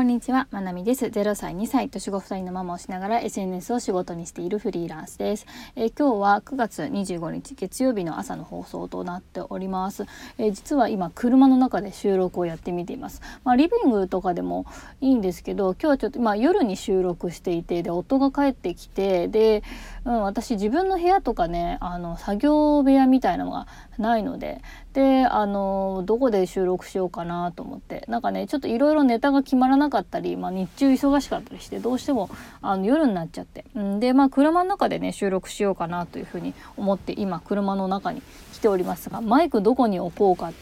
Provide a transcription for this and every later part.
こんにちは、まなみです。0歳、2歳、年子2人のママをしながら SNS を仕事にしているフリーランスです。えー、今日は9月25日月曜日の朝の放送となっております。えー、実は今車の中で収録をやってみています。まあ、リビングとかでもいいんですけど、今日はちょっとまあ、夜に収録していて、で夫が帰ってきて、で、うん、私自分の部屋とかね、あの作業部屋みたいなのがないので、で、あのどこで収録しようかなと思って、なんかね、ちょっといろいろネタが決まらなかったり、まあ、日中忙しかったりしてどうしてもあの夜になっちゃって。んでまあ車の中でね収録しようかなというふうに思って今車の中に来ておりますがマイクどこに置こうか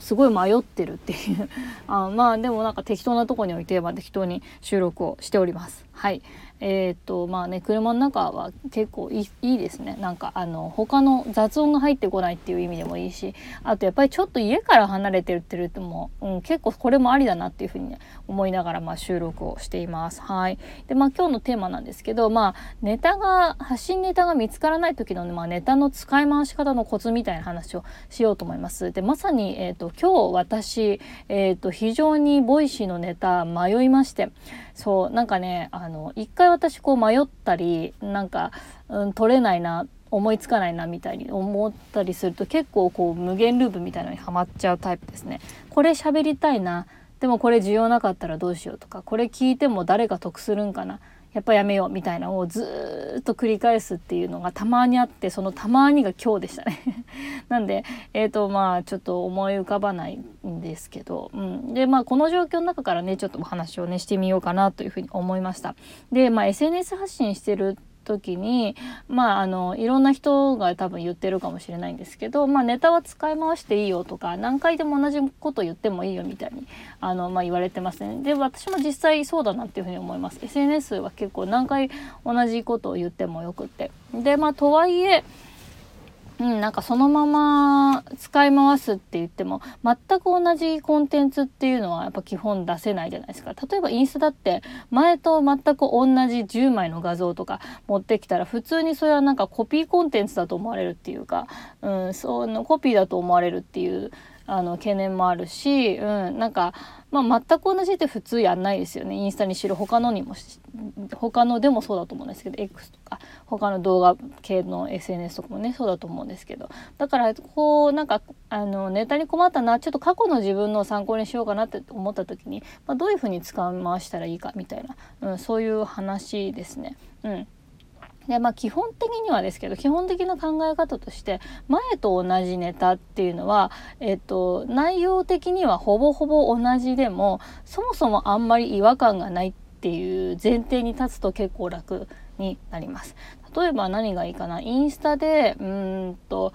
すごい迷ってるっていう。あまあでもなんか適当なとこに置いて、まあ、適当に収録をしております。はい。えー、っとまあね車の中は結構いいですねなんかあの他の雑音が入ってこないっていう意味でもいいしあとやっぱりちょっと家から離れてるってるっても、うん、結構これもありだなっていうふうに、ね、思いながらまあ収録をしています。はいでまあ今日のテーマなんですけどまあネタが発信ネタが見つからない時の、ね、まあ、ネタの使い回し方のコツみたいな話をしようと思います。でまさに、えーと、今日私、えーと非常にボイシーのネタ迷いましてそうなんかねあの一回私こう迷ったりなんか、うん、取れないな思いつかないなみたいに思ったりすると結構こう無限ループみたいのにはまっちゃうタイプですね。これ喋りたいなでもこれ需要なかったらどうしようとかこれ聞いても誰が得するんかなやっぱやめようみたいなのをずっと繰り返すっていうのがたまにあってそのたまにが今日でしたね。なんでえっ、ー、とまあちょっと思い浮かばないんですけど、うん、でまあこの状況の中からねちょっとお話をねしてみようかなというふうに思いました。でまあ SNS 発信してる時にまああのいろんな人が多分言ってるかもしれないんですけど、まあ、ネタは使い回していいよとか何回でも同じこと言ってもいいよみたいにあの、まあ、言われてますね。で私も実際そうだなっていうふうに思います。SNS は結構何回同じことを言ってもよくって。でまあとはいえうん、なんかそのまま使い回すって言っても全く同じコンテンツっていうのはやっぱ基本出せないじゃないですか。例えばインスタだって前と全く同じ10枚の画像とか持ってきたら普通にそれはなんかコピーコンテンツだと思われるっていうか、うん、そのコピーだと思われるっていうあの懸念もあるし、うん、なんか、まあ、全く同じって普通やんないですよね。インスタにしろ他のにも他のでもそうだと思うんですけど X とか他の動画系の SNS とかもねそうだと思うんですけど。だからこうなんかあのネタに困ったなちょっと過去の自分の参考にしようかなって思った時に、まあ、どういうふうに使い回したらいいかみたいな、うん、そういう話ですね。うん。でまあ基本的にはですけど基本的な考え方として前と同じネタっていうのは、えっと、内容的にはほぼほぼ同じでもそもそもあんまり違和感がないっていう前提に立つと結構楽になります。例えば何がいいかなインスタでうんと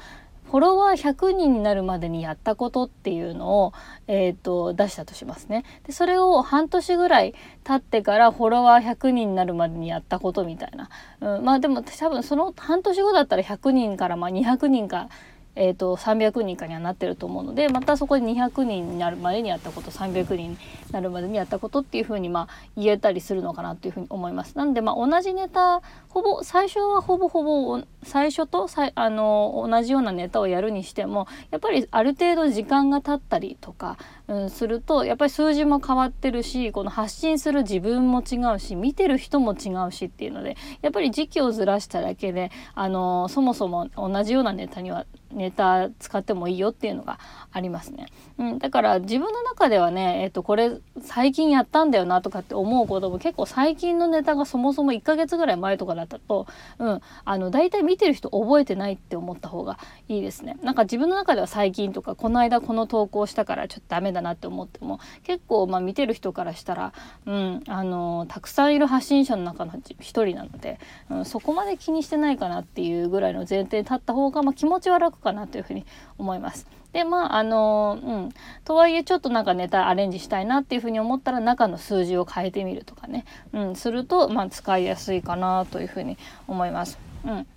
フォロワー100人になるまでにやったことっていうのを、えーと、出したとしますね。でそれを半年ぐらい経ってからフォロワー100人になるまでにやったことみたいな、うん、まあでも多分その半年後だったら100人からまあ200人かえーと、300人かにはなってると思うのでまたそこで200人になるまでにやったこと300人になるまでにやったことっていうふうにまあ言えたりするのかなっていうふうに思います。なんでま同じネタほぼ最初はほぼほぼ最初とさあの同じようなネタをやるにしてもやっぱりある程度時間が経ったりとか、うん、するとやっぱり数字も変わってるしこの発信する自分も違うし見てる人も違うしっていうのでやっぱり時期をずらしただけであのそもそも同じようなネタにはネタ使ってもいいよっていうのがありますね。うん、だから自分の中ではね、えっと、これ最近やったんだよなとかって思うことも結構最近のネタがそもそも1ヶ月ぐらい前とかだったと、うん、あの大体見てる人覚えてないって思った方がいいですね。なんか自分の中では最近とかこの間この投稿したからちょっとダメだなって思っても結構まあ見てる人からしたら、うん、あのたくさんいる発信者の中の一人なので、うん、そこまで気にしてないかなっていうぐらいの前提に立った方が、まあ、気持ちは楽かなというふうに思います。でまああのうん。とはいえちょっとなんかネタアレンジしたいなっていうふうに思ったら中の数字を変えてみるとかね、うん、すると、まあ、使いやすいかなというふうに思います。うん。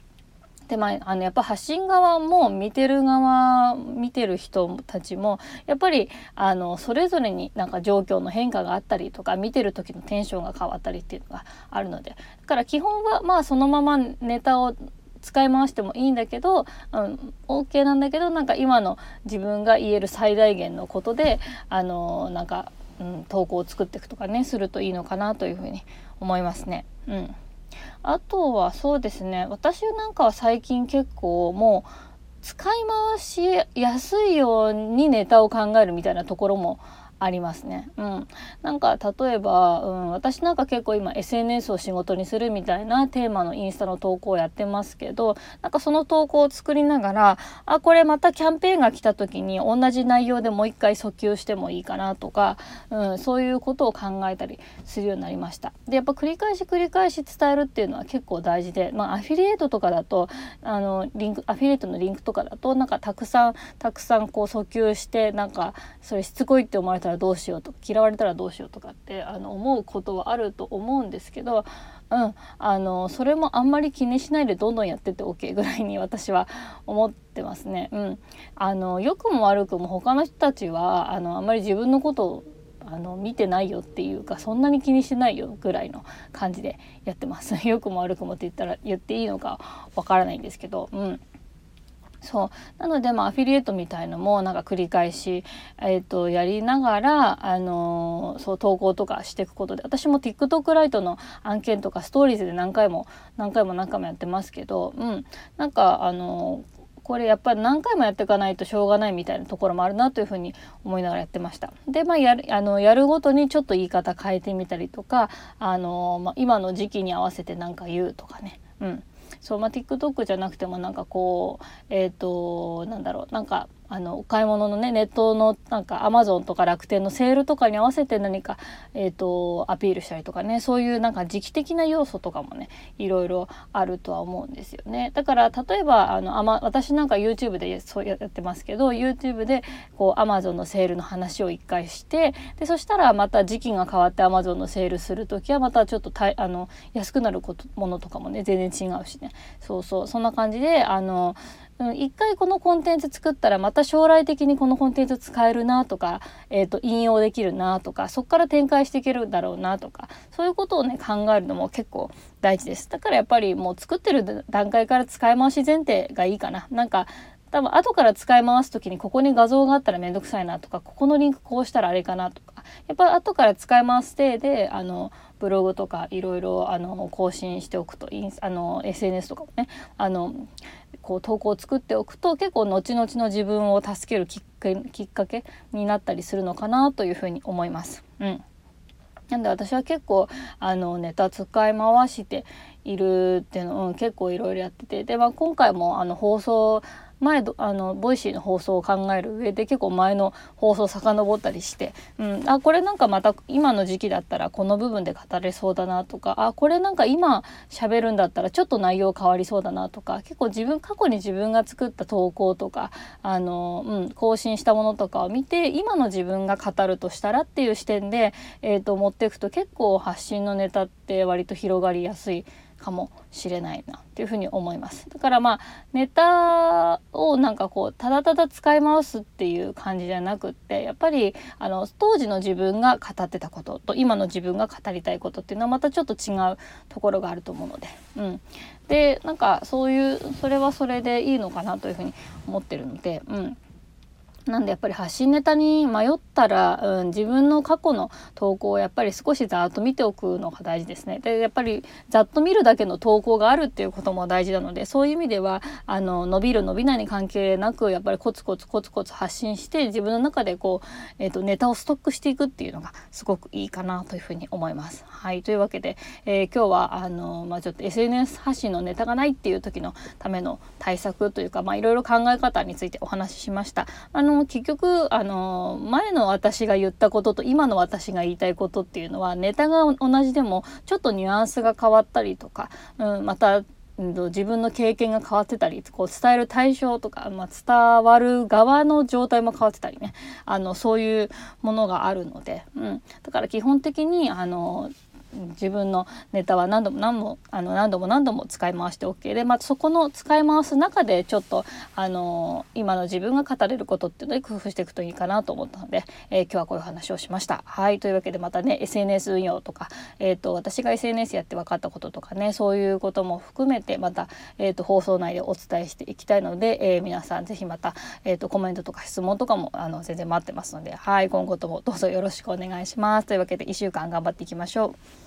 でまあ、あのやっぱ発信側も見てる側見てる人たちもやっぱりあのそれぞれになんか状況の変化があったりとか見てる時のテンションが変わったりっていうのがあるので。だから基本はまあそのままネタを使い回してもいいんだけど、うん、OK なんだけどなんか今の自分が言える最大限のことであのなんかうん、投稿を作っていくとかねするといいのかなというふうに思いますね。うん、あとはそうですね私なんかは最近結構もう使い回しやすいようにネタを考えるみたいなところもありますね。うん。なんか例えば、うん、私なんか結構今 SNS を仕事にするみたいなテーマのインスタの投稿をやってますけど、なんかその投稿を作りながら、あ、これまたキャンペーンが来た時に同じ内容でもう一回訴求してもいいかなとか、うん、そういうことを考えたりするようになりました。で、やっぱ繰り返し繰り返し伝えるっていうのは結構大事で、まあアフィリエイトとかだと、あの、リンク、アフィリエイトのリンクとかだと、なんかたくさんたくさんこう訴求して、なんかそれしつこいって思われたららどうしようとか嫌われたらどうしようとかってあの思うことはあると思うんですけど、うん、あのそれもあんまり気にしないでどんどんやってて OK ぐらいに私は思ってますね。うん、あの良くも悪くも他の人たちはあのあんまり自分のことをあの見てないよっていうかそんなに気にしないよぐらいの感じでやってます。良くも悪くもって言ったら言っていいのかわからないんですけど、うん、そうなのでまあアフィリエイトみたいのもなんか繰り返し、えーと、やりながら、あのー、そう投稿とかしていくことで私も TikTok ライトの案件とかストーリーズで何回も何回も何回もやってますけど、うん、なんかあのーこれやっぱり何回もやっていかないとしょうがないみたいなところもあるなというふうに思いながらやってました。でまあやるあのやるごとにちょっと言い方変えてみたりとかあの、まあ、今の時期に合わせて何か言うとかね。うんそうまあ TikTok じゃなくてもなんかこうえっ、ー、となんだろうなんかあのお買い物のねネットのなんかアマゾンとか楽天のセールとかに合わせて何か、えーと、アピールしたりとかねそういうなんか時期的な要素とかもねいろいろあるとは思うんですよね。だから例えばあのあ、ま、私なんか YouTube でそうやってますけど YouTube でこうアマゾンのセールの話を一回してでそしたらまた時期が変わってアマゾンのセールする時はまたちょっとたあの安くなることものとかもね全然違うしね。そうそうそんな感じであの一回このコンテンツ作ったらまた将来的にこのコンテンツ使えるなとか、えー、と引用できるなとかそこから展開していけるだろうなとかそういうことをね考えるのも結構大事です。だからやっぱりもう作ってる段階から使い回し前提がいいかな。なんか多分後から使い回す時にここに画像があったらめんどくさいなとかここのリンクこうしたらあれかなとかやっぱ後から使い回す体であのブログとかいろいろあの更新しておくとインあの SNS とかもねあのこう投稿を作っておくと結構後々の自分を助けるきっかけになったりするのかなというふうに思います。うんなんで私は結構あのネタ使い回しているっていうのを、結構いろいろやっててで、まあ、今回もあの放送前あのボイシーの放送を考える上で結構前の放送遡ったりして、うん、あこれなんかまた今の時期だったらこの部分で語れそうだなとかあこれなんか今喋るんだったらちょっと内容変わりそうだなとか結構自分過去に自分が作った投稿とかあの、うん、更新したものとかを見て今の自分が語るとしたらっていう視点で、えーと持っていくと結構発信のネタって割と広がりやすいかもしれないなっていうふに思います。だからまあネタをなんかこうただただ使い回すっていう感じじゃなくってやっぱりあの当時の自分が語ってたことと今の自分が語りたいことっていうのはまたちょっと違うところがあると思うので、うん、でなんかそういうそれはそれでいいのかなというふうに思ってるので、うん、なんでやっぱり発信ネタに迷ったら、うん、自分の過去の投稿をやっぱり少しざっと見ておくのが大事ですね。でやっぱりざっと見るだけの投稿があるっていうことも大事なのでそういう意味ではあの伸びる伸びないに関係なくやっぱりコツコツコツコツ発信して自分の中でこう、えーと、ネタをストックしていくっていうのがすごくいいかなというふうに思います。はいというわけで、えー、今日はあの、まあ、ちょっと SNS 発信のネタがないっていう時のための対策というか、まあ、いろいろ考え方についてお話ししました。あの結局あの前の私が言ったことと今の私が言いたいことっていうのはネタが同じでもちょっとニュアンスが変わったりとか、うん、また自分の経験が変わってたりこう伝える対象とか、まあ、伝わる側の状態も変わってたりねあのそういうものがあるので、うん、だから基本的にあの自分のネタは何度も何もあの何度も何度も使い回して OK で、まあ、そこの使い回す中でちょっとあの今の自分が語れることっていうので工夫していくといいかなと思ったので、えー、今日はこういう話をしました。はいというわけでまたね SNS 運用とか、えーと、私が SNS やって分かったこととかねそういうことも含めてまた、えーと、放送内でお伝えしていきたいので、えー、皆さん是非また、えー、とコメントとか質問とかもあの全然待ってますのではい今後ともどうぞよろしくお願いします。というわけで1週間頑張っていきましょう。